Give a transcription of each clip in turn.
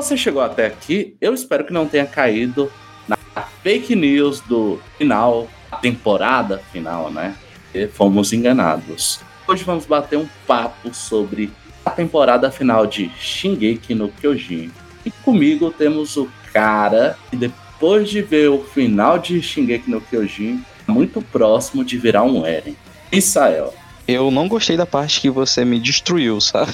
Você chegou até aqui, eu espero que não tenha caído na fake news do final, a temporada final, né? E fomos enganados. Hoje vamos bater um papo sobre a temporada final de Shingeki no Kyojin. E comigo temos o cara que depois de ver o final de Shingeki no Kyojin, muito próximo de virar um Eren. Israel. Eu não gostei da parte que você me destruiu, sabe?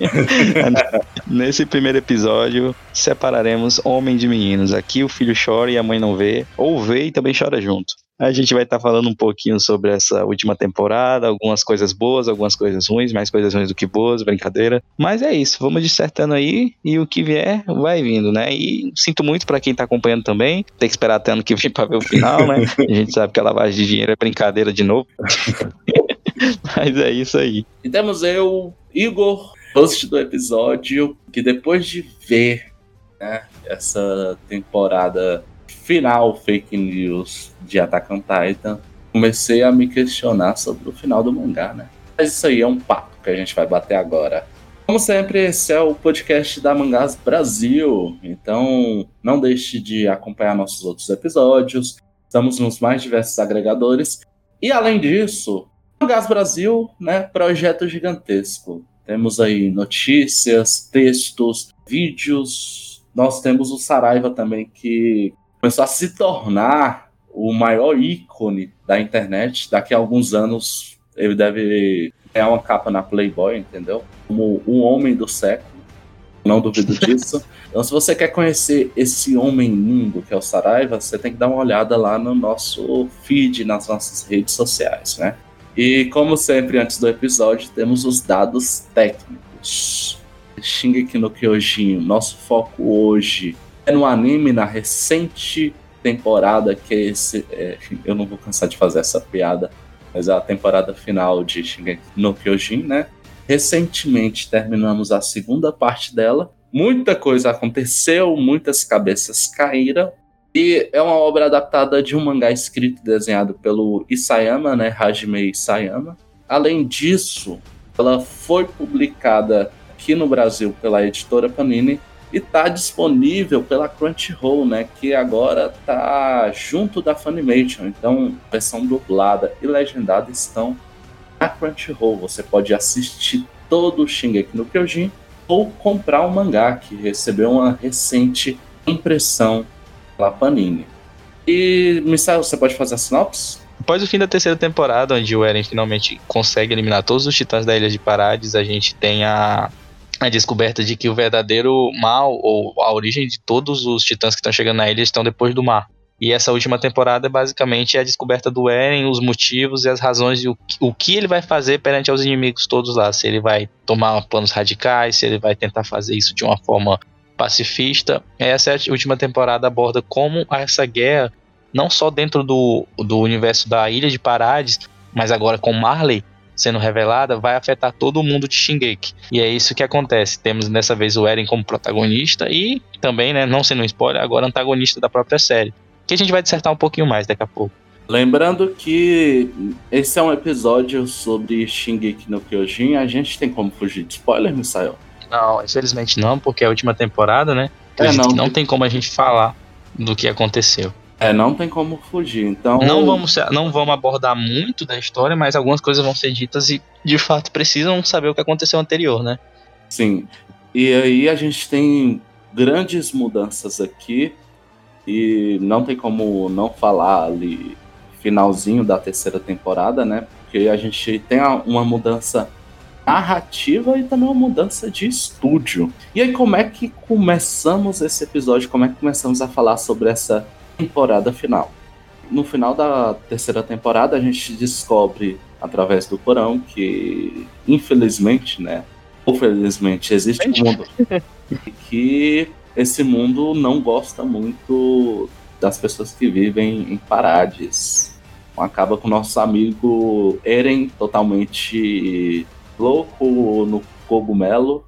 Nesse primeiro episódio, separaremos homem de meninos. Aqui o filho chora e a mãe não vê, ou vê e também chora junto. A gente vai estar tá falando um pouquinho sobre essa última temporada, algumas coisas boas, algumas coisas ruins, mais coisas ruins do que boas, brincadeira. Mas é isso, vamos dissertando aí e o que vier vai vindo, né? E sinto muito para quem tá acompanhando também, tem que esperar até ano que vem para ver o final, né? A gente sabe que a lavagem de dinheiro é brincadeira de novo. Mas é isso aí. E temos eu, Igor, host do episódio, que depois de ver né, essa temporada final fake news de Attack on Titan, comecei a me questionar sobre o final do mangá, né? Mas isso aí é um papo que a gente vai bater agora. Como sempre, esse é o podcast da Mangás Brasil, então não deixe de acompanhar nossos outros episódios. Estamos nos mais diversos agregadores. E além disso, Mangás Brasil, né, projeto gigantesco. Temos aí notícias, textos, vídeos. Nós temos o Saraiva também, que começou a se tornar o maior ícone da internet. Daqui a alguns anos ele deve ganhar uma capa na Playboy, entendeu? Como o homem do século. Não duvido disso. Então, se você quer conhecer esse homem lindo que é o Saraiva, você tem que dar uma olhada lá no nosso feed, nas nossas redes sociais, né? E como sempre, antes do episódio, temos os dados técnicos. Shingeki no Kyojin, nosso foco hoje é no anime, na recente temporada, que é esse. É, eu não vou cansar de fazer essa piada, mas é a temporada final de Shingeki no Kyojin, né? Recentemente terminamos a segunda parte dela. Muita coisa aconteceu, muitas cabeças caíram. E é uma obra adaptada de um mangá escrito e desenhado pelo Isayama, né? Hajime Isayama. Além disso, ela foi publicada aqui no Brasil pela editora Panini e tá disponível pela Crunchyroll, né, que agora tá junto da Funimation. Então, versão dublada e legendada estão na Crunchyroll. Você pode assistir todo o Shingeki no Kyojin ou comprar o um mangá que recebeu uma recente impressão pela Panini. E, Misael, você pode fazer a sinopse? Após o fim da terceira temporada, onde o Eren finalmente consegue eliminar todos os titãs da Ilha de Parades, a gente tem a a descoberta de que o verdadeiro mal, ou a origem de todos os titãs que estão chegando na ilha, estão depois do mar. E essa última temporada é basicamente a descoberta do Eren, os motivos e as razões de o, o que ele vai fazer perante aos inimigos todos lá. Se ele vai tomar planos radicais, se ele vai tentar fazer isso de uma forma pacifista. Essa última temporada aborda como essa guerra, não só dentro do, do universo da Ilha de Parades, mas agora com Marley, sendo revelada vai afetar todo mundo de Shingeki. E é isso que acontece. Temos dessa vez o Eren como protagonista e também, né, não sendo um spoiler, agora antagonista da própria série. Que a gente vai dissertar um pouquinho mais daqui a pouco. Lembrando que esse é um episódio sobre Shingeki no Kyojin, a gente tem como fugir de spoiler, Misael? Não, infelizmente não, porque é a última temporada, né? É, não, não tem como a gente falar do que aconteceu. É, não tem como fugir. Então. Não vamos, não vamos abordar muito da história, mas algumas coisas vão ser ditas e, de fato, precisam saber o que aconteceu anterior, né? Sim. E aí a gente tem grandes mudanças aqui. E não tem como não falar ali finalzinho da terceira temporada, né? Porque a gente tem uma mudança narrativa e também uma mudança de estúdio. E aí, como é que começamos esse episódio? Como é que começamos a falar sobre essa temporada final. No final da terceira temporada, a gente descobre, através do Corão, que, infelizmente, né? Ou felizmente, existe um mundo que esse mundo não gosta muito das pessoas que vivem em Parades. Acaba com o nosso amigo Eren totalmente louco no cogumelo.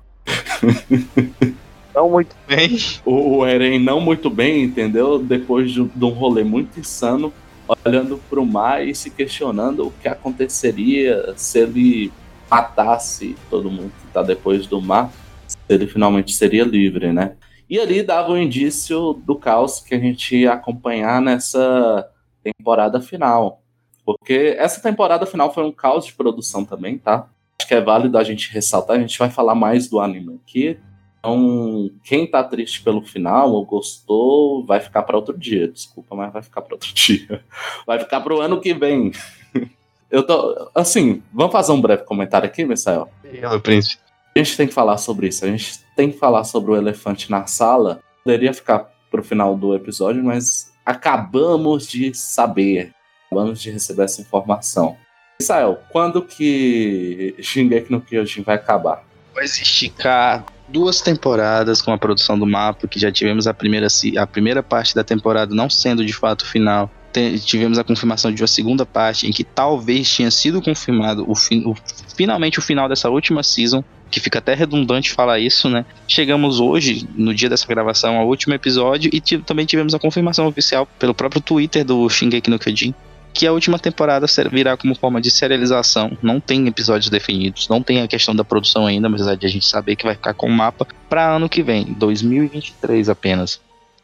Não muito bem. O Eren não muito bem, entendeu? Depois de, de um rolê muito insano, olhando para o mar e se questionando o que aconteceria se ele matasse todo mundo que está depois do mar, se ele finalmente seria livre, né? E ali dava o um indício do caos que a gente ia acompanhar nessa temporada final. Porque essa temporada final foi um caos de produção também, tá? Acho que é válido a gente ressaltar, a gente vai falar mais do anime aqui. Então, quem tá triste pelo final ou gostou, vai ficar para outro dia. Desculpa, mas vai ficar para outro dia. Vai ficar para o ano que vem. Eu tô. Assim, vamos fazer um breve comentário aqui, Misael? Eu, príncipe. A gente tem que falar sobre isso. A gente tem que falar sobre o elefante na sala. Poderia ficar pro final do episódio, mas acabamos de saber. Acabamos de receber essa informação. Israel, quando que Shingeki no Kyojin vai acabar? Vai esticar duas temporadas com a produção do mapa, que já tivemos a primeira, a primeira parte da temporada não sendo de fato final. Tivemos a confirmação de uma segunda parte em que talvez tinha sido confirmado o, o finalmente o final dessa última season, que fica até redundante falar isso, né? Chegamos hoje, no dia dessa gravação, ao último episódio e também tivemos a confirmação oficial pelo próprio Twitter do Shingeki no Kyojin que a última temporada virá como forma de serialização. Não tem episódios definidos, não tem a questão da produção ainda, apesar de a gente saber que vai ficar com o mapa para ano que vem, 2023 apenas.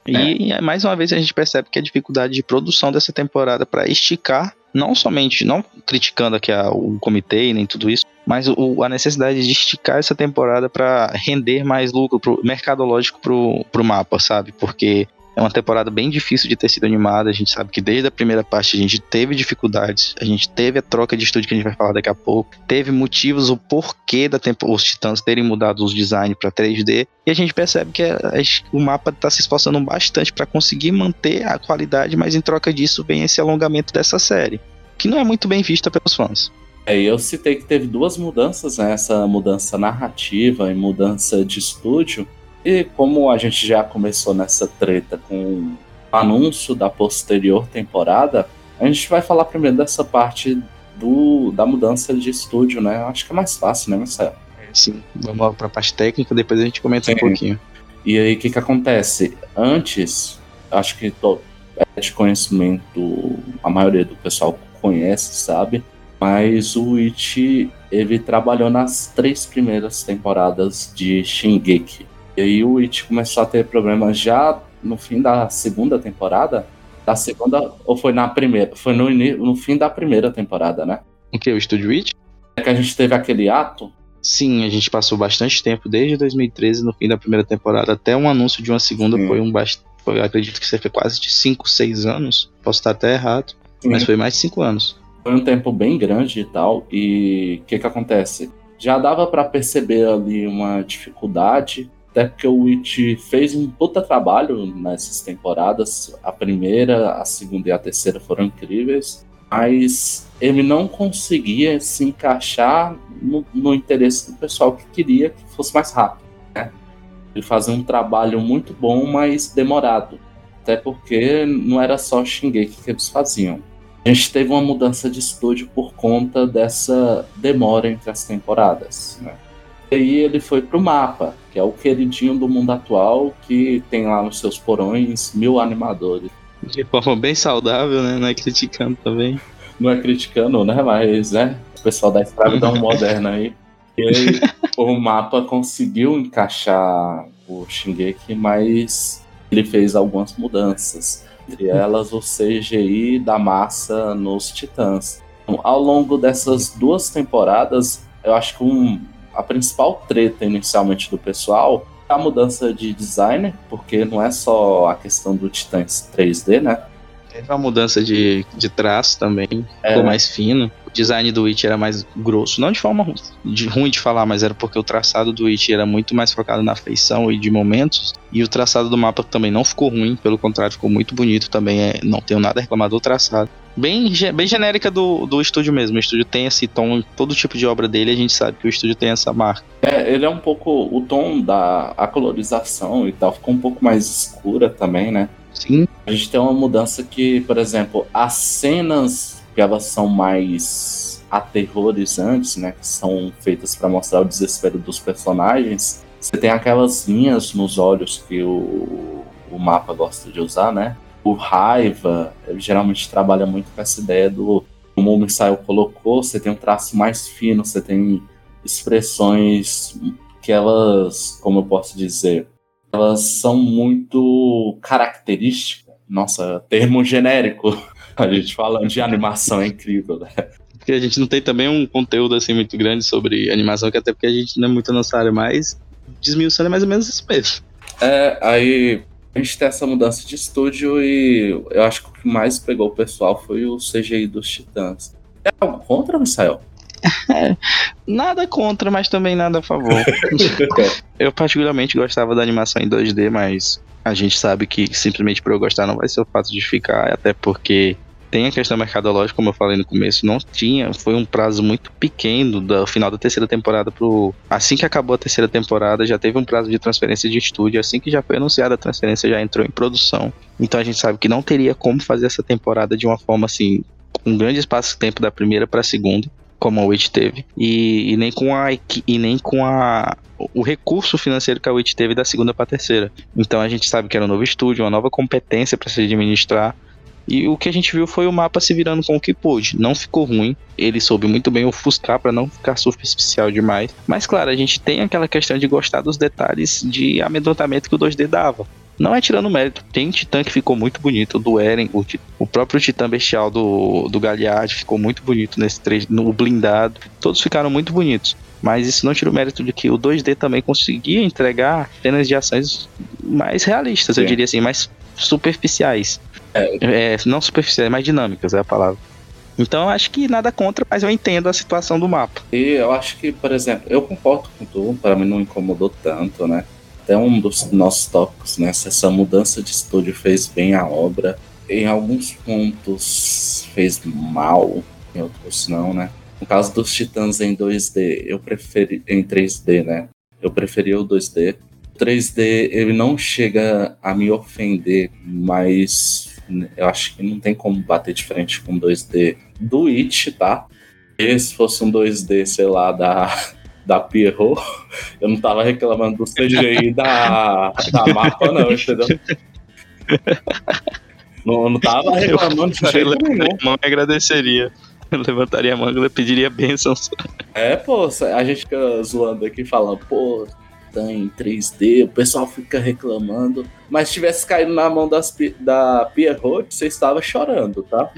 E é. mais uma vez a gente percebe que a dificuldade de produção dessa temporada para esticar, não somente, não criticando aqui a, o comitê nem tudo isso, mas o, a necessidade de esticar essa temporada para render mais lucro pro, mercadológico pro, pro mapa, sabe? Porque é uma temporada bem difícil de ter sido animada. A gente sabe que desde a primeira parte a gente teve dificuldades. A gente teve a troca de estúdio que a gente vai falar daqui a pouco. Teve motivos, o porquê da tempo, os Titãs terem mudado os designs para 3D. E a gente percebe que a, a, o mapa está se esforçando bastante para conseguir manter a qualidade, mas em troca disso vem esse alongamento dessa série, que não é muito bem vista pelos fãs. É, eu citei que teve duas mudanças, né? Essa mudança narrativa e mudança de estúdio. E como a gente já começou nessa treta com o anúncio da posterior temporada, a gente vai falar primeiro dessa parte do, da mudança de estúdio, né? Acho que é mais fácil, né, Marcelo? Sim, vamos logo para a parte técnica, depois a gente comenta Sim. um pouquinho. E aí, o que que acontece? Antes, acho que é de conhecimento, a maioria do pessoal conhece, sabe? Mas o Ichi, ele trabalhou nas três primeiras temporadas de Shingeki. E aí o It começou a ter problemas já no fim da segunda temporada. Da segunda, ou foi na primeira? Foi no, no fim da primeira temporada, né? O que? O Estúdio It? É que a gente teve aquele ato. Sim, a gente passou bastante tempo, desde 2013, no fim da primeira temporada, até um anúncio de uma segunda, Sim. foi um foi, acredito que cerca quase de 5, 6 anos. Posso estar até errado, Sim. mas foi mais de 5 anos. Foi um tempo bem grande e tal, e o que que acontece? Já dava para perceber ali uma dificuldade até porque o Witch fez um puta trabalho nessas temporadas. A primeira, a segunda e a terceira foram incríveis. Mas ele não conseguia se encaixar no, no interesse do pessoal que queria que fosse mais rápido. Né? Ele fazia um trabalho muito bom, mas demorado. Até porque não era só Shingeki que eles faziam. A gente teve uma mudança de estúdio por conta dessa demora entre as temporadas. Né? E aí ele foi pro mapa, que é o queridinho do mundo atual, que tem lá nos seus porões mil animadores. De forma bem saudável, né? Não é criticando também. Não é criticando, né? Mas, né? O pessoal da escravidão moderna aí. E aí, o mapa conseguiu encaixar o Shingeki, mas ele fez algumas mudanças. Entre elas, o CGI da massa nos Titãs. Então, ao longo dessas duas temporadas, eu acho que um a principal treta inicialmente do pessoal é a mudança de designer, porque não é só a questão do Titãs 3D, né? Teve uma mudança de, de traço também, é. ficou mais fino. O design do Witch era mais grosso, não de forma de, ruim de falar, mas era porque o traçado do Witch era muito mais focado na feição e de momentos. E o traçado do mapa também não ficou ruim, pelo contrário, ficou muito bonito também. É, não tenho nada a reclamar do traçado bem, bem genérica do, do estúdio mesmo. O estúdio tem esse tom, todo tipo de obra dele, a gente sabe que o estúdio tem essa marca. É, ele é um pouco. O tom da a colorização e tal ficou um pouco mais escura também, né? Sim. A gente tem uma mudança que, por exemplo, as cenas que elas são mais aterrorizantes, né? Que são feitas para mostrar o desespero dos personagens. Você tem aquelas linhas nos olhos que o, o mapa gosta de usar, né? O raiva, ele geralmente trabalha muito com essa ideia do, como o Misael colocou, você tem um traço mais fino, você tem expressões que elas, como eu posso dizer, elas são muito características. Nossa, termo genérico. A gente falando de animação é incrível, né? Porque a gente não tem também um conteúdo assim muito grande sobre animação, que até porque a gente não é muito nossa área, mas desmiuçando é mais ou menos isso mesmo. É, aí a gente tem essa mudança de estúdio e eu acho que o que mais pegou o pessoal foi o CGI dos Titãs. É algo contra, Misael? nada contra, mas também nada a favor. eu particularmente gostava da animação em 2D, mas a gente sabe que simplesmente por eu gostar não vai ser o fato de ficar, até porque tem a questão mercadológica, como eu falei no começo, não tinha, foi um prazo muito pequeno do final da terceira temporada pro. Assim que acabou a terceira temporada, já teve um prazo de transferência de estúdio, assim que já foi anunciada a transferência, já entrou em produção. Então a gente sabe que não teria como fazer essa temporada de uma forma assim, com um grande espaço de tempo da primeira para a segunda como a Witch teve, e, e, nem com a e nem com a o recurso financeiro que a Witch teve da segunda para a terceira. Então a gente sabe que era um novo estúdio, uma nova competência para se administrar, e o que a gente viu foi o mapa se virando com o que pôde. Não ficou ruim. Ele soube muito bem ofuscar para não ficar superficial demais. Mas claro, a gente tem aquela questão de gostar dos detalhes de amedrontamento que o 2D dava. Não é tirando mérito. Tem Titã que ficou muito bonito. O do Eren, o, o próprio Titã Bestial do, do Galliard ficou muito bonito nesse 3 no blindado. Todos ficaram muito bonitos. Mas isso não tira o mérito de que o 2D também conseguia entregar cenas de ações mais realistas, eu diria assim, mais superficiais. É. é, não superficiais, mais dinâmicas é a palavra. Então eu acho que nada contra, mas eu entendo a situação do mapa. E eu acho que, por exemplo, eu concordo com tu, para mim não incomodou tanto, né? Até um dos nossos tópicos, né? Se essa mudança de estúdio fez bem a obra, em alguns pontos fez mal, em outros não, né? No caso dos Titãs em 2D, eu preferi em 3D, né? Eu preferia o 2D. O 3D ele não chega a me ofender, mas eu acho que não tem como bater de frente com 2D do It, tá? E se fosse um 2D, sei lá, da, da Pierrot, eu não tava reclamando do CGI da, da mapa, não, entendeu? Não, não tava reclamando de jeito nenhum. Não agradeceria. Eu levantaria a mão e pediria bênçãos. É, pô, a gente fica zoando aqui falando, pô, em 3D, o pessoal fica reclamando. Mas se tivesse caído na mão das, da Pierrot, você estava chorando, tá?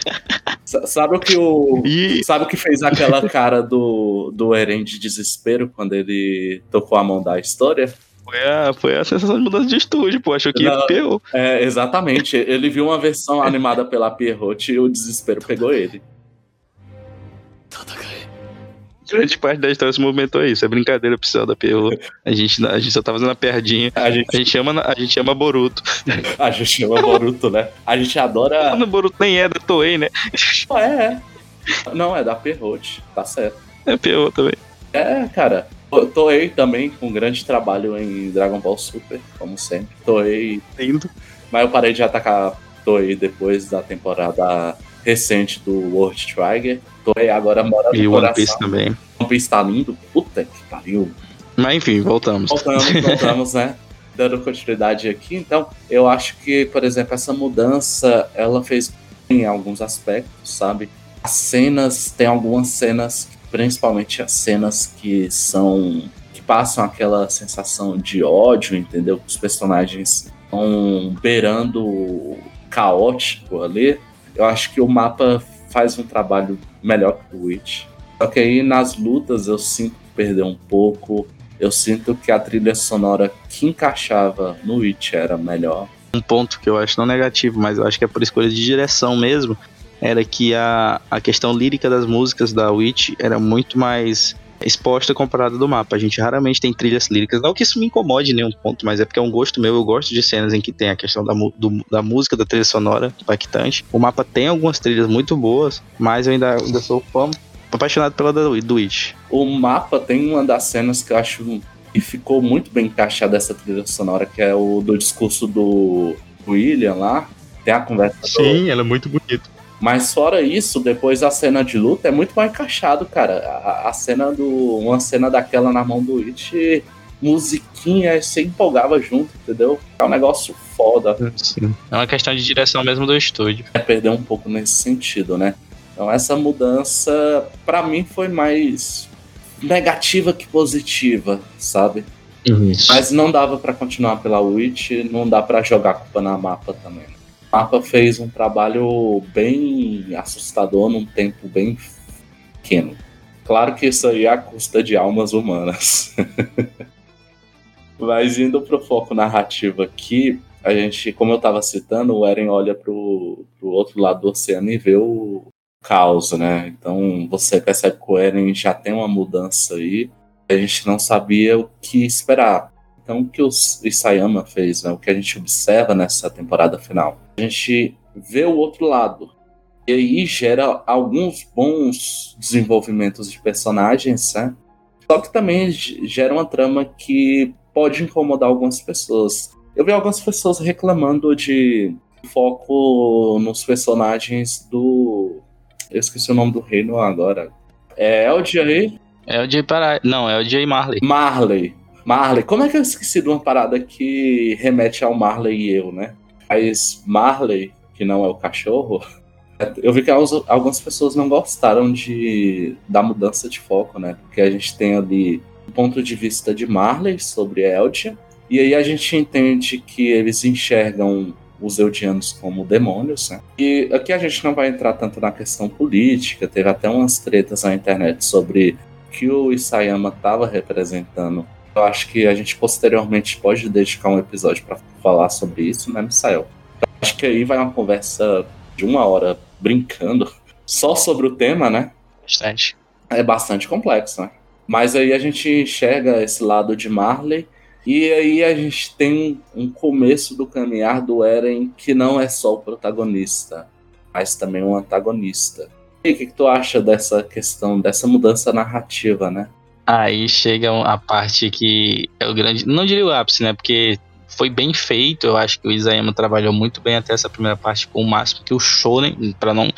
sabe o que o. E... Sabe o que fez aquela cara do, do Eren de desespero quando ele tocou a mão da história? Foi a, foi a sensação de mudança de estúdio, pô. Achou que Não, ia É, exatamente. Ele viu uma versão animada pela Pierrot e o desespero pegou ele grande parte da história se movimentou isso. É brincadeira oficial da Perro. A gente, a gente só tá fazendo a piadinha. A gente, a gente, ama, a gente ama Boruto. A gente ama Boruto, né? A gente adora. Não, Boruto nem é da Toei, né? É, é. Não, é da Perrote. Tá certo. É Perro também. É, cara. Toei também com um grande trabalho em Dragon Ball Super, como sempre. Toei. Lindo. Mas eu parei de atacar Toei depois da temporada recente do World Trigger. Toei agora mora no E o One Piece também. One Piece tá lindo. Puta que pariu. Mas enfim, voltamos. Voltamos, voltamos, né? Dando continuidade aqui. Então, eu acho que, por exemplo, essa mudança, ela fez em alguns aspectos, sabe? As cenas, tem algumas cenas, principalmente as cenas que são que passam aquela sensação de ódio, entendeu? Os personagens estão beirando caótico ali. Eu acho que o mapa faz um trabalho melhor que o Witch. Só que aí nas lutas eu sinto que perdeu um pouco. Eu sinto que a trilha sonora que encaixava no Witch era melhor. Um ponto que eu acho não negativo, mas eu acho que é por escolha de direção mesmo, era que a, a questão lírica das músicas da Witch era muito mais exposta comparada do mapa. A gente raramente tem trilhas líricas. Não que isso me incomode em nenhum ponto, mas é porque é um gosto meu. Eu gosto de cenas em que tem a questão da, do, da música, da trilha sonora impactante. O mapa tem algumas trilhas muito boas, mas eu ainda, ainda sou fã, apaixonado pela do, do Witch. O mapa tem uma das cenas que eu acho que ficou muito bem encaixada essa trilha sonora, que é o do discurso do William lá. Tem a conversa. Sim, do... ela é muito bonita. Mas fora isso, depois a cena de luta é muito mais encaixado, cara. A, a cena do. Uma cena daquela na mão do It, musiquinha, você empolgava junto, entendeu? É um negócio foda. Sim. É uma questão de direção mesmo do estúdio. É perder um pouco nesse sentido, né? Então essa mudança, para mim, foi mais negativa que positiva, sabe? Isso. Mas não dava para continuar pela Witch, não dá para jogar culpa na mapa também. Né? A mapa fez um trabalho bem assustador num tempo bem pequeno. Claro que isso aí é a custa de almas humanas. Mas indo pro foco narrativo aqui, a gente, como eu estava citando, o Eren olha pro, pro outro lado do oceano e vê o caos, né? Então você percebe que o Eren já tem uma mudança aí. A gente não sabia o que esperar. Então o que o Isayama fez, né? O que a gente observa nessa temporada final? A gente vê o outro lado. E aí gera alguns bons desenvolvimentos de personagens, né? Só que também gera uma trama que pode incomodar algumas pessoas. Eu vi algumas pessoas reclamando de foco nos personagens do. Eu esqueci o nome do reino agora. É LJ? LJ para. Não, é LJ Marley. Marley. Marley. Como é que eu esqueci de uma parada que remete ao Marley e eu, né? Mas Marley, que não é o cachorro, eu vi que algumas pessoas não gostaram de, da mudança de foco, né? Porque a gente tem ali o ponto de vista de Marley sobre Eldia, e aí a gente entende que eles enxergam os Eldianos como demônios, né? E aqui a gente não vai entrar tanto na questão política, teve até umas tretas na internet sobre que o Isayama estava representando. Eu acho que a gente posteriormente pode dedicar um episódio para falar sobre isso, né, Misael? Acho que aí vai uma conversa de uma hora brincando só sobre o tema, né? Bastante. É bastante complexo, né? Mas aí a gente enxerga esse lado de Marley e aí a gente tem um começo do caminhar do Eren que não é só o protagonista, mas também um antagonista. E o que, que tu acha dessa questão, dessa mudança narrativa, né? Aí chega a parte que é o grande. Não diria o ápice, né? Porque foi bem feito. Eu acho que o Isayama trabalhou muito bem até essa primeira parte com o máximo que o Shonen, para não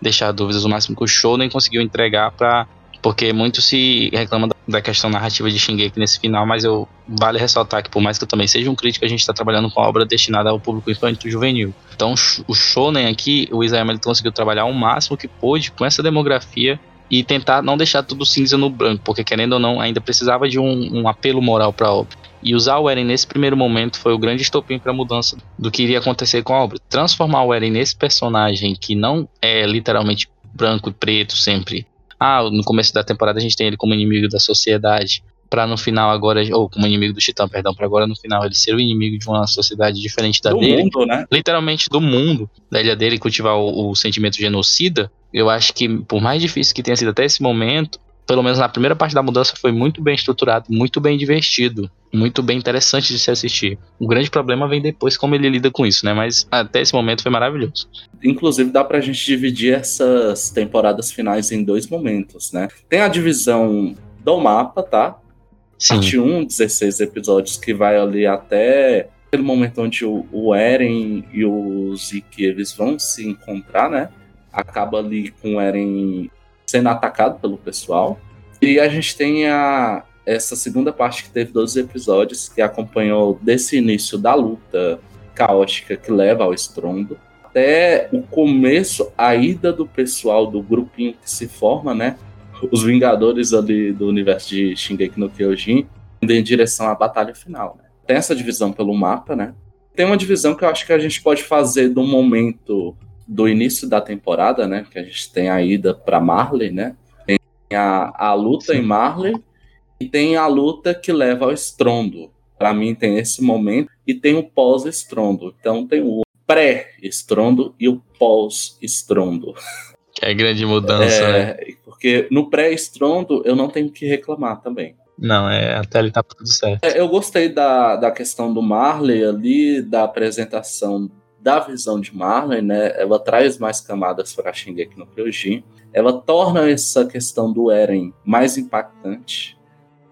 deixar dúvidas, o máximo que o Shonen conseguiu entregar para porque muito se reclama da questão narrativa de Shingeki nesse final, mas eu vale ressaltar que por mais que eu também seja um crítico, a gente está trabalhando com a obra destinada ao público infantil juvenil. Então o shonen aqui, o Isayama ele conseguiu trabalhar o máximo que pôde com essa demografia e tentar não deixar tudo cinza no branco, porque querendo ou não, ainda precisava de um, um apelo moral para a obra. E usar o Eren nesse primeiro momento foi o grande estopim para a mudança do que iria acontecer com a obra. Transformar o Eren nesse personagem que não é literalmente branco e preto sempre, ah, no começo da temporada a gente tem ele como inimigo da sociedade, para no final agora, ou como inimigo do Titã, perdão, para agora no final ele ser o inimigo de uma sociedade diferente da do dele. Mundo, né? Literalmente do mundo, da ilha dele, cultivar o, o sentimento genocida. Eu acho que, por mais difícil que tenha sido até esse momento, pelo menos na primeira parte da mudança, foi muito bem estruturado, muito bem divertido, muito bem interessante de se assistir. O grande problema vem depois como ele lida com isso, né? Mas até esse momento foi maravilhoso. Inclusive, dá pra gente dividir essas temporadas finais em dois momentos, né? Tem a divisão do mapa, tá? Sim. Parte 1, 16 episódios, que vai ali até aquele momento onde o, o Eren e o Zeke eles vão se encontrar, né? Acaba ali com o Eren sendo atacado pelo pessoal. E a gente tem a, essa segunda parte que teve 12 episódios, que acompanhou desse início da luta caótica que leva ao estrondo, até o começo, a ida do pessoal do grupinho que se forma, né? Os Vingadores ali do universo de Shingeki no Kyojin, indo em direção à batalha final. Né? Tem essa divisão pelo mapa, né? Tem uma divisão que eu acho que a gente pode fazer do momento do início da temporada, né? Que a gente tem a ida para Marley, né? Tem a, a luta Sim. em Marley e tem a luta que leva ao estrondo. Para mim tem esse momento e tem o pós-estrondo. Então tem o pré-estrondo e o pós-estrondo. Que é grande mudança, é, né? Porque no pré-estrondo eu não tenho que reclamar também. Não, é, até ele tá tudo certo. É, eu gostei da, da questão do Marley ali, da apresentação da visão de Marley, né, ela traz mais camadas para Shingeki no Kyojin. Ela torna essa questão do Eren mais impactante.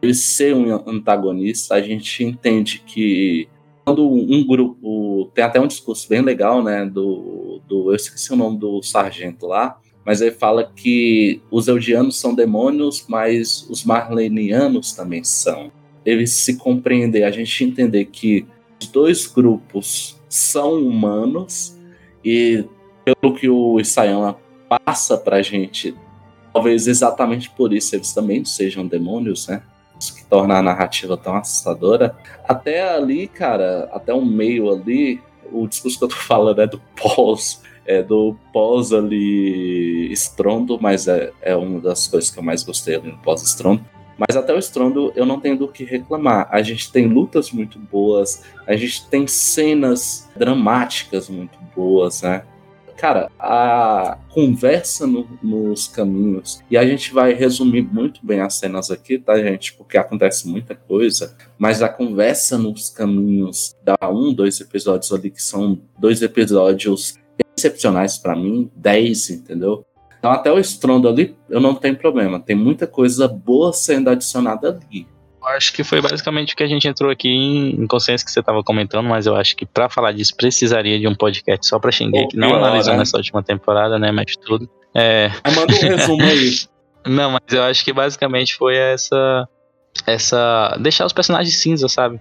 Ele ser um antagonista, a gente entende que quando um grupo tem até um discurso bem legal, né, do, do eu esqueci o nome do sargento lá, mas ele fala que os Eldianos são demônios, mas os Marlenianos também são. Eles se compreender, a gente entender que os dois grupos são humanos e pelo que o Isayama passa pra gente, talvez exatamente por isso eles também sejam demônios, né? que torna a narrativa tão assustadora. Até ali, cara, até o meio ali, o discurso que eu tô falando é do pós, é do pós ali estrondo, mas é, é uma das coisas que eu mais gostei ali no pós-estrondo. Mas até o estrondo eu não tenho do que reclamar. A gente tem lutas muito boas, a gente tem cenas dramáticas muito boas, né? Cara, a conversa no, nos caminhos, e a gente vai resumir muito bem as cenas aqui, tá, gente? Porque acontece muita coisa, mas a conversa nos caminhos dá um, dois episódios ali, que são dois episódios excepcionais para mim, dez, entendeu? Então, até o estrondo ali, eu não tenho problema. Tem muita coisa boa sendo adicionada ali. Eu acho que foi basicamente o que a gente entrou aqui em consciência que você estava comentando, mas eu acho que para falar disso precisaria de um podcast só para Shingeki, não analisando né? essa última temporada, né, mas tudo. É... manda um resumo aí. não, mas eu acho que basicamente foi essa essa deixar os personagens cinza, sabe?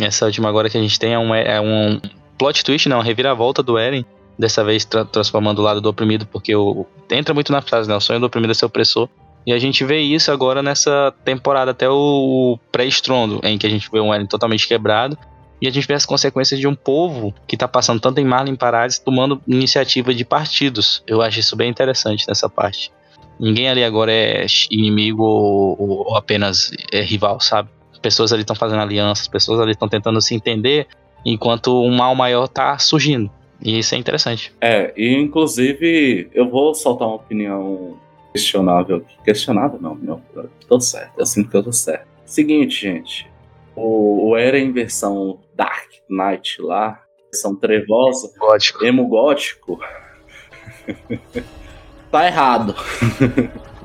Essa última agora que a gente tem é um, é um plot twist, não, reviravolta do Eren, dessa vez tra transformando o lado do oprimido, porque o, entra muito na frase, né? O sonho do oprimido é ser opressor. E a gente vê isso agora nessa temporada, até o pré-estrondo, em que a gente vê um Eren totalmente quebrado. E a gente vê as consequências de um povo que está passando tanto em Marlin Parades tomando iniciativa de partidos. Eu acho isso bem interessante nessa parte. Ninguém ali agora é inimigo ou, ou apenas é rival, sabe? Pessoas ali estão fazendo alianças, pessoas ali estão tentando se entender, enquanto um mal maior está surgindo. E isso é interessante. É, e inclusive eu vou soltar uma opinião questionável aqui. Questionável não, meu. Tô certo, eu sinto que eu tô certo. Seguinte, gente. O, o Eren versão Dark Knight lá, versão trevosa, gótico. emo gótico, tá errado.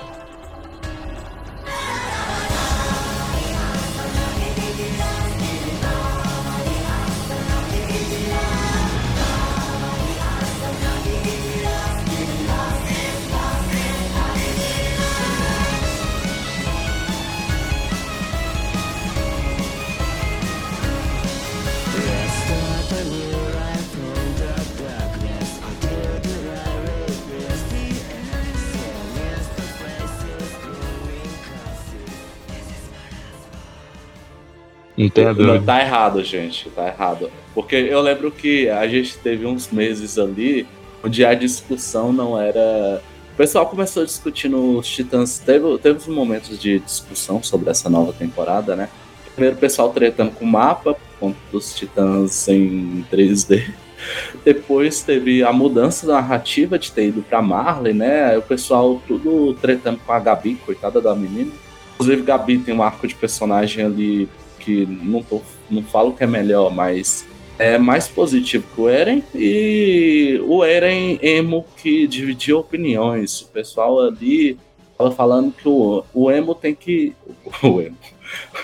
Entendo. Não, tá errado, gente. Tá errado. Porque eu lembro que a gente teve uns meses ali onde a discussão não era. O pessoal começou discutindo os Titãs. Teve, teve uns momentos de discussão sobre essa nova temporada, né? Primeiro o pessoal tretando com o mapa, por conta dos Titãs em 3D. Depois teve a mudança da narrativa de ter ido pra Marley, né? O pessoal tudo tretando com a Gabi, coitada da menina. Inclusive, Gabi tem um arco de personagem ali que não, tô, não falo que é melhor, mas é mais positivo que o Eren. E o Eren emo que dividiu opiniões. O pessoal ali tava falando que o, o emo tem que. O emo.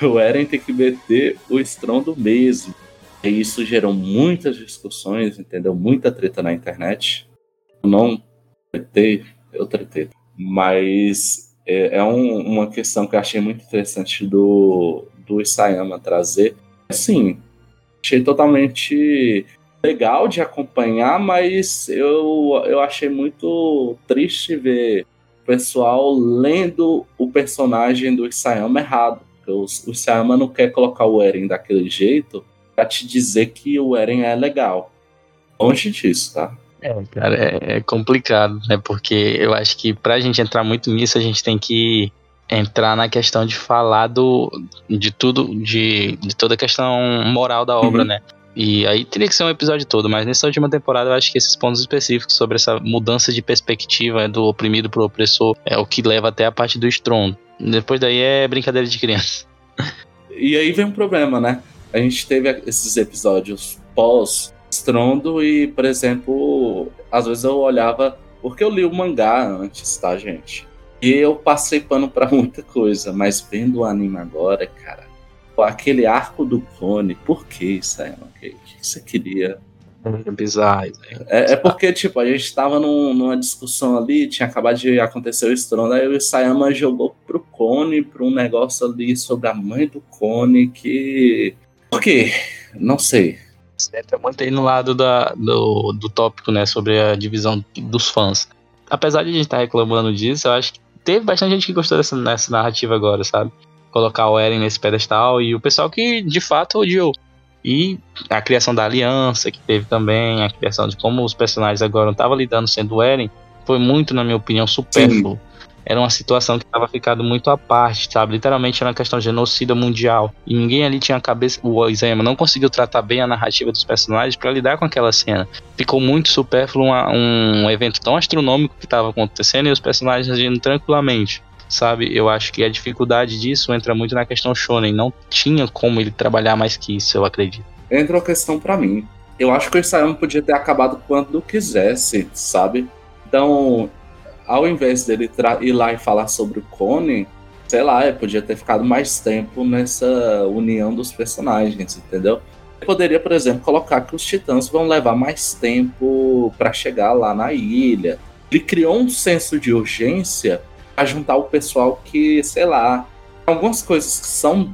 O Eren tem que meter o estrondo mesmo. E isso gerou muitas discussões, entendeu? Muita treta na internet. Eu não tretei, eu tretei. Mas é, é um, uma questão que eu achei muito interessante do, do Isayama trazer. Assim, achei totalmente legal de acompanhar, mas eu, eu achei muito triste ver o pessoal lendo o personagem do Isayama errado. O, o Isayama não quer colocar o Eren daquele jeito pra te dizer que o Eren é legal. Longe disso, tá? É, cara, é, é complicado, né? Porque eu acho que pra gente entrar muito nisso, a gente tem que entrar na questão de falar do, de tudo, de, de toda a questão moral da obra, uhum. né? E aí teria que ser um episódio todo, mas nessa última temporada eu acho que esses pontos específicos sobre essa mudança de perspectiva do oprimido pro opressor é o que leva até a parte do estrondo. Depois daí é brincadeira de criança. E aí vem um problema, né? A gente teve esses episódios pós estrondo e, por exemplo, às vezes eu olhava porque eu li o mangá antes, tá, gente? E eu passei pano para muita coisa, mas vendo o anime agora, cara, aquele arco do clone, por que aí? O que, que você queria? É bizarro. É, é, porque, tipo, a gente tava num, numa discussão ali, tinha acabado de acontecer o estrondo, aí o Isayama jogou pro Cone, pra um negócio ali sobre a mãe do Cone, que. Por quê? Não sei. Sempre mantém no lado da, do, do tópico, né, sobre a divisão dos fãs. Apesar de a gente estar tá reclamando disso, eu acho que teve bastante gente que gostou dessa, dessa narrativa agora, sabe? colocar o Eren nesse pedestal e o pessoal que de fato odiou. E a criação da aliança que teve também, a criação de como os personagens agora não estavam lidando sendo o Eren, foi muito, na minha opinião, supérfluo. Sim era uma situação que estava ficando muito à parte, sabe? Literalmente era uma questão de genocida mundial. E ninguém ali tinha a cabeça. O Isayama não conseguiu tratar bem a narrativa dos personagens para lidar com aquela cena. Ficou muito supérfluo uma, um evento tão astronômico que estava acontecendo e os personagens agindo tranquilamente sabe? Eu acho que a dificuldade disso entra muito na questão shonen. Não tinha como ele trabalhar mais que isso, eu acredito. Entra uma questão para mim. Eu acho que o Isayama podia ter acabado quando quisesse, sabe? Então, ao invés dele ir lá e falar sobre o Conan, sei lá, ele podia ter ficado mais tempo nessa união dos personagens, entendeu? Poderia, por exemplo, colocar que os titãs vão levar mais tempo para chegar lá na ilha. Ele criou um senso de urgência a juntar o pessoal que, sei lá, algumas coisas que são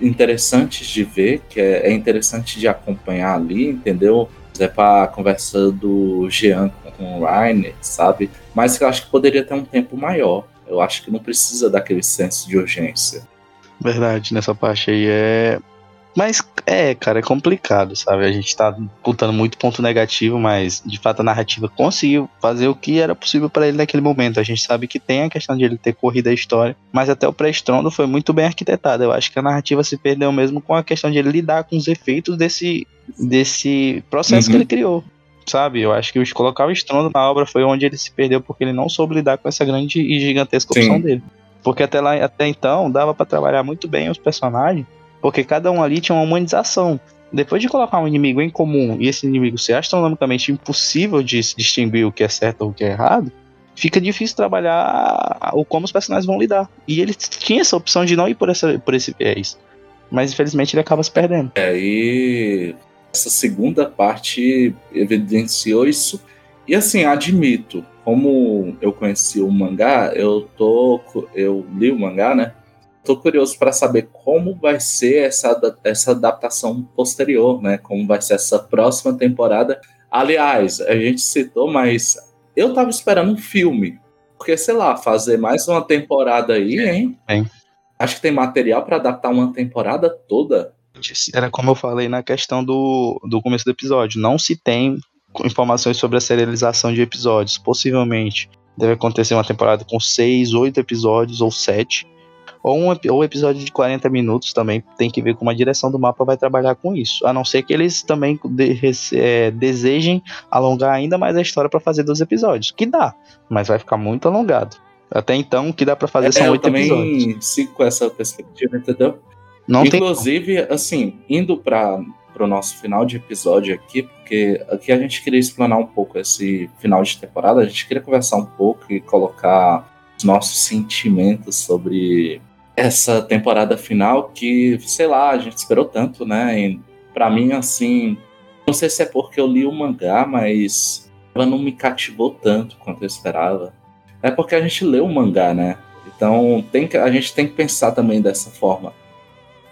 interessantes de ver, que é, é interessante de acompanhar ali, entendeu? Por exemplo, a conversa do Jean com o Rainer, sabe? Mas eu acho que poderia ter um tempo maior. Eu acho que não precisa daquele senso de urgência. Verdade, nessa parte aí é. Mas é, cara, é complicado, sabe? A gente tá contando muito ponto negativo, mas de fato a narrativa conseguiu fazer o que era possível para ele naquele momento. A gente sabe que tem a questão de ele ter corrido a história, mas até o pré-estrondo foi muito bem arquitetado. Eu acho que a narrativa se perdeu mesmo com a questão de ele lidar com os efeitos desse, desse processo uhum. que ele criou sabe? Eu acho que colocar o estrondo na obra foi onde ele se perdeu porque ele não soube lidar com essa grande e gigantesca opção Sim. dele. Porque até lá, até então, dava para trabalhar muito bem os personagens, porque cada um ali tinha uma humanização. Depois de colocar um inimigo em comum e esse inimigo ser astronomicamente impossível de distinguir o que é certo ou o que é errado, fica difícil trabalhar o como os personagens vão lidar. E ele tinha essa opção de não ir por, essa, por esse viés. Mas infelizmente ele acaba se perdendo. É, e essa segunda parte evidenciou isso. E assim, admito, como eu conheci o mangá, eu tô eu li o mangá, né? Tô curioso para saber como vai ser essa, essa adaptação posterior, né? Como vai ser essa próxima temporada. Aliás, a gente citou, mas eu tava esperando um filme. Porque, sei lá, fazer mais uma temporada aí, hein? É. Acho que tem material para adaptar uma temporada toda. Era como eu falei na questão do, do começo do episódio. Não se tem informações sobre a serialização de episódios. Possivelmente deve acontecer uma temporada com seis, oito episódios ou sete. Ou um ou episódio de 40 minutos também. Tem que ver como a direção do mapa vai trabalhar com isso. A não ser que eles também de, é, desejem alongar ainda mais a história para fazer dos episódios. Que dá, mas vai ficar muito alongado. Até então, o que dá para fazer é, são oito episódios. Eu também sigo com essa perspectiva, entendeu? Não Inclusive, tem... assim, indo para o nosso final de episódio aqui, porque aqui a gente queria explanar um pouco esse final de temporada, a gente queria conversar um pouco e colocar os nossos sentimentos sobre essa temporada final que, sei lá, a gente esperou tanto, né? Para mim, assim, não sei se é porque eu li o mangá, mas ela não me cativou tanto quanto eu esperava. É porque a gente leu o mangá, né? Então tem que, a gente tem que pensar também dessa forma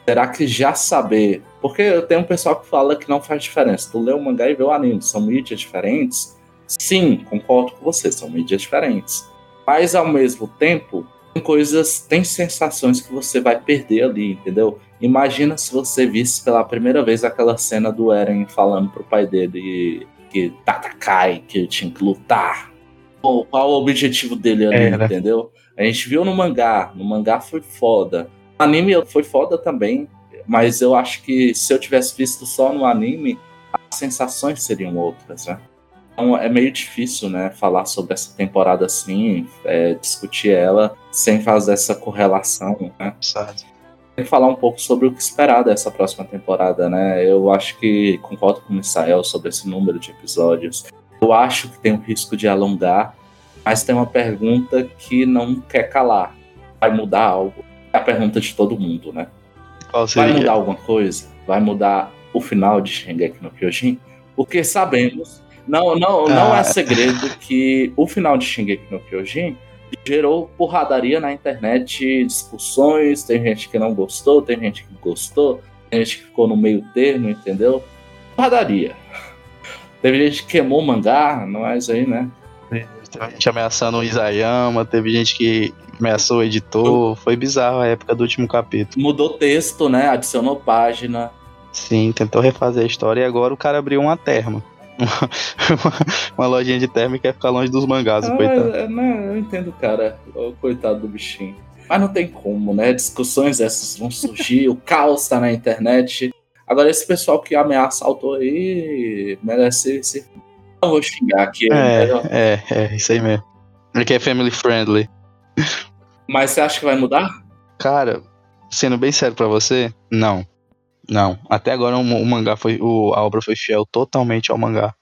Será que já saber. Porque eu tenho um pessoal que fala que não faz diferença. Tu lê o mangá e vê o anime. São mídias diferentes? Sim, concordo com você, são mídias diferentes. Mas ao mesmo tempo, tem coisas, tem sensações que você vai perder ali, entendeu? Imagina se você visse pela primeira vez aquela cena do Eren falando pro pai dele que Tatakai, que tinha que lutar. Qual, qual o objetivo dele ali, é, né? entendeu? A gente viu no mangá, no mangá foi foda anime foi foda também, mas eu acho que se eu tivesse visto só no anime, as sensações seriam outras, né? Então é meio difícil, né, falar sobre essa temporada assim, é, discutir ela sem fazer essa correlação, né? Certo. Que falar um pouco sobre o que esperar dessa próxima temporada, né? Eu acho que concordo com o Misael sobre esse número de episódios. Eu acho que tem um risco de alongar, mas tem uma pergunta que não quer calar. Vai mudar algo? É a pergunta de todo mundo, né? Vai mudar alguma coisa? Vai mudar o final de Shingeki no Kyojin? Porque sabemos, não, não, não é ah. segredo que o final de Shingeki no Kyojin gerou porradaria na internet, discussões, tem gente que não gostou, tem gente que gostou, tem gente que ficou no meio termo, entendeu? Porradaria. Teve gente que queimou mangá, mas aí, né? Teve gente ameaçando o Isayama, teve gente que ameaçou o editor. Foi bizarro a época do último capítulo. Mudou texto, né? Adicionou página. Sim, tentou refazer a história e agora o cara abriu uma terma. Uma, uma lojinha de e quer ficar longe dos mangás, ah, coitado. É, não, eu entendo, cara. O coitado do bichinho. Mas não tem como, né? Discussões essas vão surgir, o caos tá na internet. Agora, esse pessoal que ameaça autor aí merece ser. Não vou xingar aqui. É, né? é, é, isso aí mesmo. Porque é family friendly. Mas você acha que vai mudar? Cara, sendo bem sério pra você, não. Não. Até agora o, o mangá foi. O, a obra foi fiel totalmente ao mangá.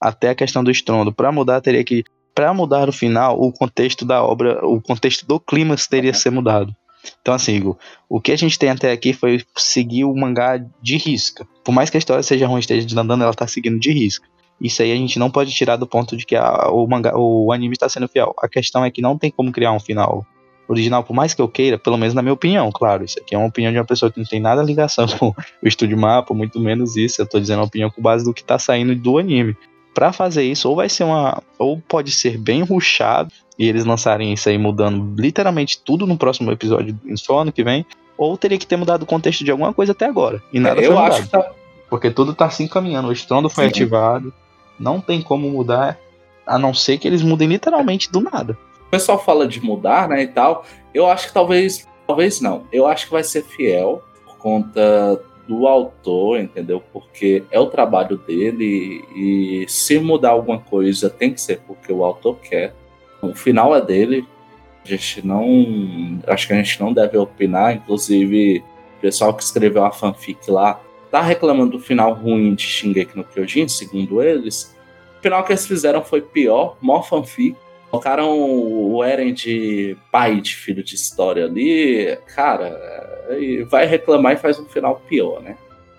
Até a questão do estrondo. Pra mudar, teria que. Pra mudar o final, o contexto da obra, o contexto do clima teria que ser mudado. Então, assim, Igor, o que a gente tem até aqui foi seguir o mangá de risca. Por mais que a história seja ruim, esteja andando, ela tá seguindo de risca. Isso aí a gente não pode tirar do ponto de que a, o, mangá, o anime está sendo fiel. A questão é que não tem como criar um final original, por mais que eu queira, pelo menos na minha opinião, claro. Isso aqui é uma opinião de uma pessoa que não tem nada ligação com o estúdio mapa, muito menos isso. Eu tô dizendo a opinião com base do que tá saindo do anime. Para fazer isso, ou vai ser uma. Ou pode ser bem ruchado, e eles lançarem isso aí mudando literalmente tudo no próximo episódio, só ano que vem, ou teria que ter mudado o contexto de alguma coisa até agora. E nada é, eu acho que tá... Porque tudo tá se encaminhando. O estrondo foi Sim. ativado. Não tem como mudar, a não ser que eles mudem literalmente do nada. O pessoal fala de mudar, né, e tal. Eu acho que talvez, talvez não. Eu acho que vai ser fiel por conta do autor, entendeu? Porque é o trabalho dele e se mudar alguma coisa tem que ser porque o autor quer. O final é dele. A gente não. Acho que a gente não deve opinar. Inclusive, o pessoal que escreveu a fanfic lá tá reclamando do final ruim de Shingeki no Kyojin, segundo eles. O final que eles fizeram foi pior, mó fanfic. Colocaram o Eren de pai de filho de história ali. Cara, vai reclamar e faz um final pior, né?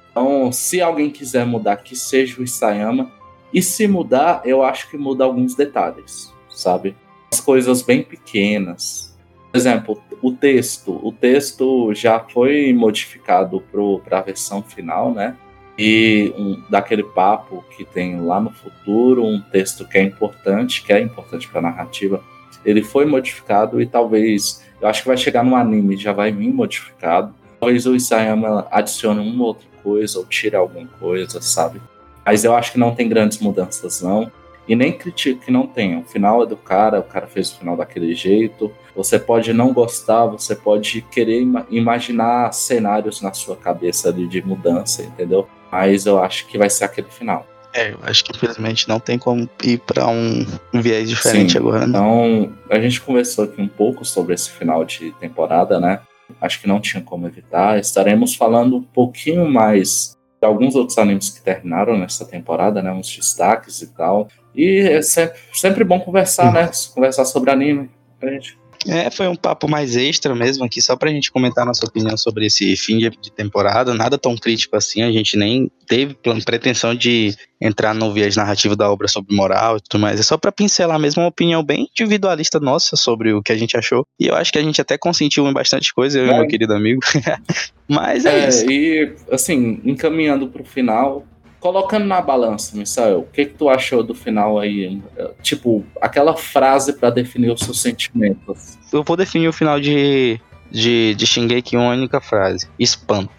Então, se alguém quiser mudar, que seja o Isayama. E se mudar, eu acho que muda alguns detalhes, sabe? As coisas bem pequenas. Por exemplo, o texto. O texto já foi modificado para a versão final, né? E um, daquele papo que tem lá no futuro, um texto que é importante, que é importante para a narrativa, ele foi modificado e talvez, eu acho que vai chegar no anime, já vai vir modificado. Talvez o Isayama adicione uma outra coisa ou tire alguma coisa, sabe? Mas eu acho que não tem grandes mudanças, não. E nem critico que não tenha. O final é do cara, o cara fez o final daquele jeito. Você pode não gostar, você pode querer ima imaginar cenários na sua cabeça de mudança, entendeu? Mas eu acho que vai ser aquele final. É, eu acho que infelizmente não tem como ir para um, viés diferente Sim, agora. Né? Então, a gente conversou aqui um pouco sobre esse final de temporada, né? Acho que não tinha como evitar. Estaremos falando um pouquinho mais de alguns outros animes que terminaram nessa temporada, né? Uns destaques e tal. E é sempre, sempre bom conversar, né? Conversar sobre anime. Pra gente é, foi um papo mais extra mesmo aqui, só pra gente comentar nossa opinião sobre esse fim de temporada. Nada tão crítico assim, a gente nem teve pretensão de entrar no viés narrativo da obra sobre moral e tudo mais. É só pra pincelar mesmo uma opinião bem individualista nossa sobre o que a gente achou. E eu acho que a gente até consentiu em bastante coisa, eu é. e meu querido amigo. Mas é, é isso. E, assim, encaminhando pro final, colocando na balança, Misael, o que, que tu achou do final aí? Tipo, aquela frase para definir os seus sentimentos. Eu vou definir o final de, de, de Shingeki em uma única frase: espanto.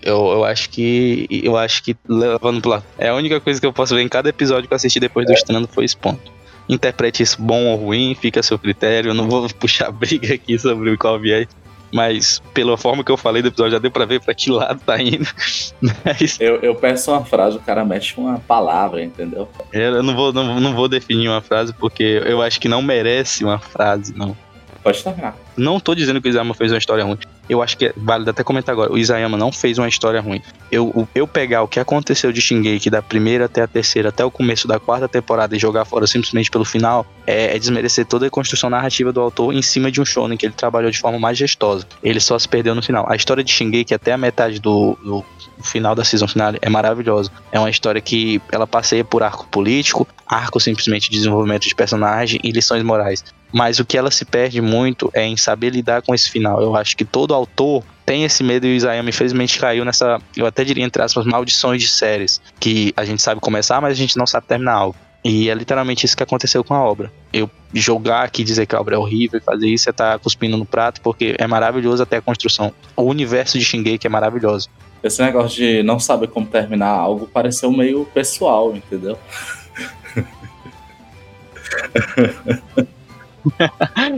Eu, eu acho que. Eu acho que levando pro lado. É a única coisa que eu posso ver em cada episódio que eu assisti depois do é. Estrando foi espanto. Interprete isso bom ou ruim, fica a seu critério. Eu não vou puxar briga aqui sobre qual viés mas pela forma que eu falei do episódio, já deu pra ver pra que lado tá indo. Mas... Eu, eu peço uma frase, o cara mexe uma palavra, entendeu? Eu não vou, não, não vou definir uma frase porque eu acho que não merece uma frase, não. Pode terminar. Não tô dizendo que o Isayama fez uma história ruim. Eu acho que é válido até comentar agora. O Isayama não fez uma história ruim. Eu, eu pegar o que aconteceu de Shingeki da primeira até a terceira, até o começo da quarta temporada e jogar fora simplesmente pelo final, é, é desmerecer toda a construção narrativa do autor em cima de um shonen que ele trabalhou de forma majestosa. Ele só se perdeu no final. A história de Shingeki até a metade do, do final da season final é maravilhosa. É uma história que ela passeia por arco político, arco simplesmente de desenvolvimento de personagem e lições morais mas o que ela se perde muito é em saber lidar com esse final. Eu acho que todo autor tem esse medo e o Isayama infelizmente caiu nessa, eu até diria entre aspas, maldições de séries, que a gente sabe começar, mas a gente não sabe terminar algo. E é literalmente isso que aconteceu com a obra. Eu jogar aqui, dizer que a obra é horrível e fazer isso é estar tá cuspindo no prato, porque é maravilhoso até a construção. O universo de Shingeki é maravilhoso. Esse negócio de não saber como terminar algo pareceu meio pessoal, entendeu?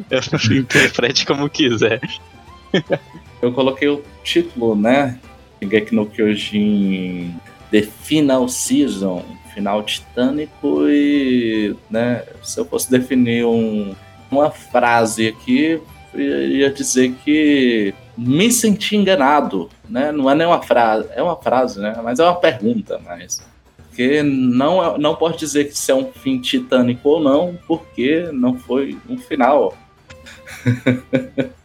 Interprete como quiser. Eu coloquei o título, né? Shingeki no Kyojin The Final Season, final titânico e, né, se eu fosse definir um, uma frase aqui, ia dizer que me senti enganado, né? Não é nem uma frase, é uma frase, né? Mas é uma pergunta, mas porque não, é, não pode dizer que isso é um fim titânico ou não, porque não foi um final.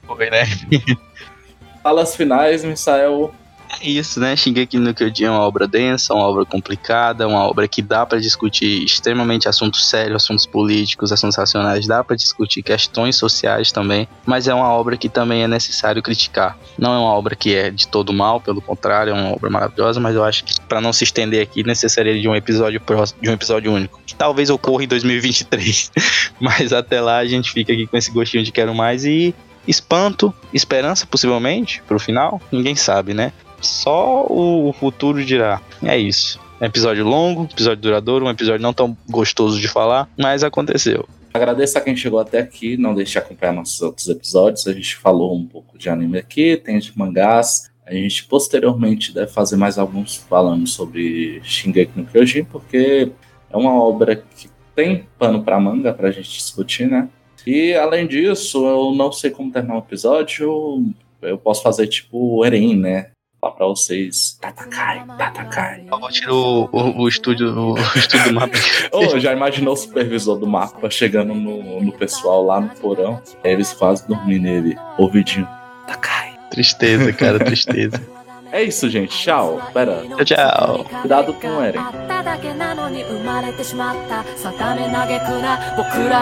Foi, né? Falas finais, Misael. Isso, né? Shingeki no Kyojin é uma obra densa, uma obra complicada, uma obra que dá para discutir extremamente assuntos sérios, assuntos políticos, assuntos racionais, dá para discutir questões sociais também, mas é uma obra que também é necessário criticar. Não é uma obra que é de todo mal, pelo contrário, é uma obra maravilhosa, mas eu acho que para não se estender aqui necessaria de um episódio próximo, de um episódio único, que talvez ocorra em 2023. mas até lá a gente fica aqui com esse gostinho de quero mais e espanto, esperança possivelmente pro final, ninguém sabe, né? Só o futuro dirá. É isso. Um episódio longo, episódio duradouro, um episódio não tão gostoso de falar, mas aconteceu. Agradeço a quem chegou até aqui, não deixe de acompanhar nossos outros episódios. A gente falou um pouco de anime aqui, tem de mangás. A gente posteriormente deve fazer mais alguns falando sobre Shingeki no Kyojin, porque é uma obra que tem pano para manga para a gente discutir, né? E além disso, eu não sei como terminar o episódio. Eu posso fazer tipo o Eren, né? Falar pra vocês. Tatakai, Tatakai. Eu vou tirar o, o, o estúdio, o, estúdio do mapa. oh, já imaginou o supervisor do mapa chegando no, no pessoal lá no porão? Eles quase dormindo nele, ouvidinho. Tatakai. Tristeza, cara, tristeza. É isso, gente. Tchau. Pera. Tchau, tchau. Cuidado com o Eren. 僕